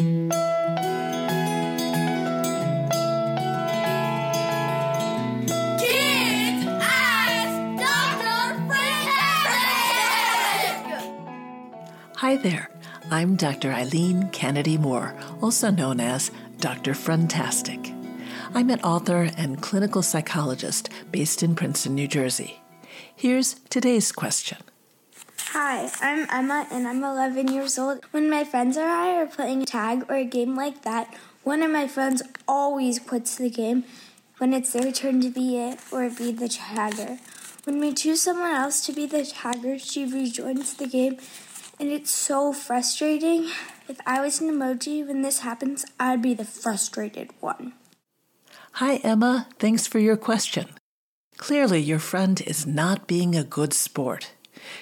Hi there. I'm Dr. Eileen Kennedy Moore, also known as Dr. Friendtastic. I'm an author and clinical psychologist based in Princeton, New Jersey. Here's today's question. Hi, I'm Emma and I'm 11 years old. When my friends or I are playing tag or a game like that, one of my friends always quits the game when it's their turn to be it or be the tagger. When we choose someone else to be the tagger, she rejoins the game and it's so frustrating. If I was an emoji when this happens, I'd be the frustrated one. Hi, Emma. Thanks for your question. Clearly, your friend is not being a good sport.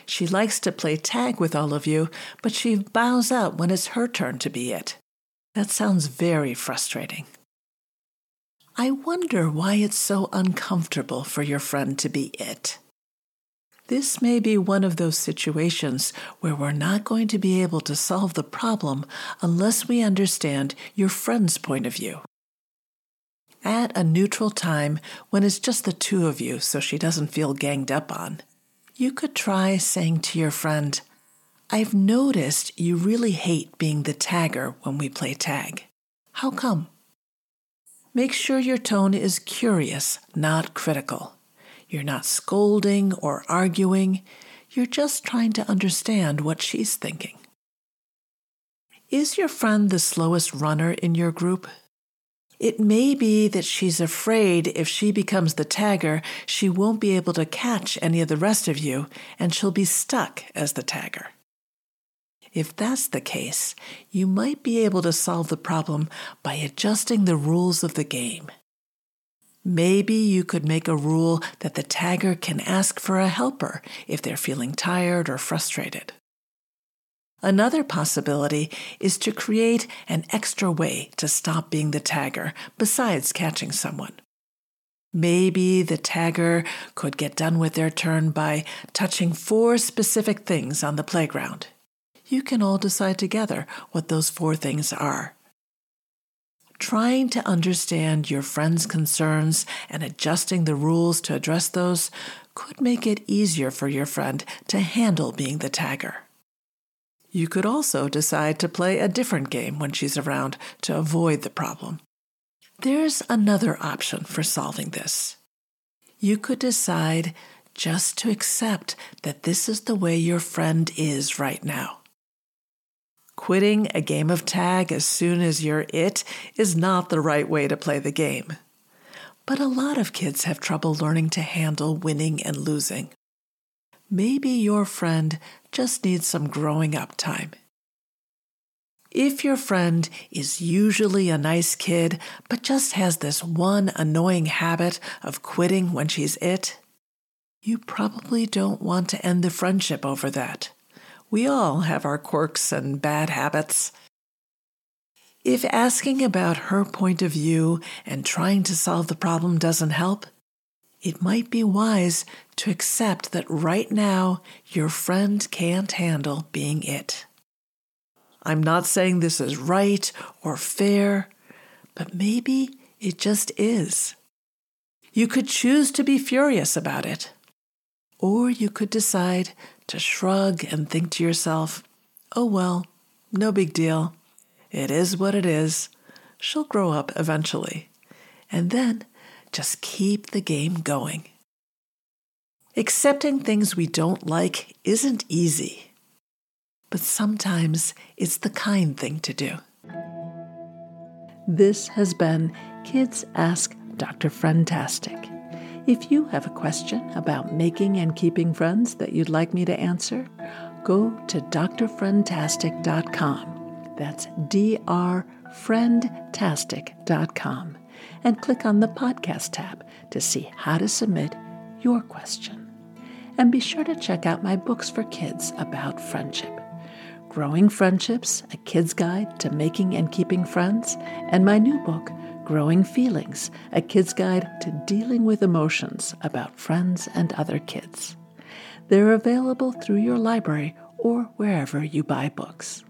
She likes to play tag with all of you, but she bows out when it's her turn to be it. That sounds very frustrating. I wonder why it's so uncomfortable for your friend to be it. This may be one of those situations where we're not going to be able to solve the problem unless we understand your friend's point of view. At a neutral time when it's just the two of you so she doesn't feel ganged up on, you could try saying to your friend, I've noticed you really hate being the tagger when we play tag. How come? Make sure your tone is curious, not critical. You're not scolding or arguing, you're just trying to understand what she's thinking. Is your friend the slowest runner in your group? It may be that she's afraid if she becomes the tagger, she won't be able to catch any of the rest of you and she'll be stuck as the tagger. If that's the case, you might be able to solve the problem by adjusting the rules of the game. Maybe you could make a rule that the tagger can ask for a helper if they're feeling tired or frustrated. Another possibility is to create an extra way to stop being the tagger besides catching someone. Maybe the tagger could get done with their turn by touching four specific things on the playground. You can all decide together what those four things are. Trying to understand your friend's concerns and adjusting the rules to address those could make it easier for your friend to handle being the tagger. You could also decide to play a different game when she's around to avoid the problem. There's another option for solving this. You could decide just to accept that this is the way your friend is right now. Quitting a game of tag as soon as you're it is not the right way to play the game. But a lot of kids have trouble learning to handle winning and losing. Maybe your friend just needs some growing up time. If your friend is usually a nice kid, but just has this one annoying habit of quitting when she's it, you probably don't want to end the friendship over that. We all have our quirks and bad habits. If asking about her point of view and trying to solve the problem doesn't help, it might be wise to accept that right now your friend can't handle being it. I'm not saying this is right or fair, but maybe it just is. You could choose to be furious about it, or you could decide to shrug and think to yourself, oh well, no big deal. It is what it is. She'll grow up eventually. And then just keep the game going. Accepting things we don't like isn't easy, but sometimes it's the kind thing to do. This has been Kids Ask Dr. Friendtastic. If you have a question about making and keeping friends that you'd like me to answer, go to drfriendtastic.com. That's drfriendtastic.com and click on the podcast tab to see how to submit your question. And be sure to check out my books for kids about friendship Growing Friendships, a kid's guide to making and keeping friends, and my new book, Growing Feelings, a kid's guide to dealing with emotions about friends and other kids. They're available through your library or wherever you buy books.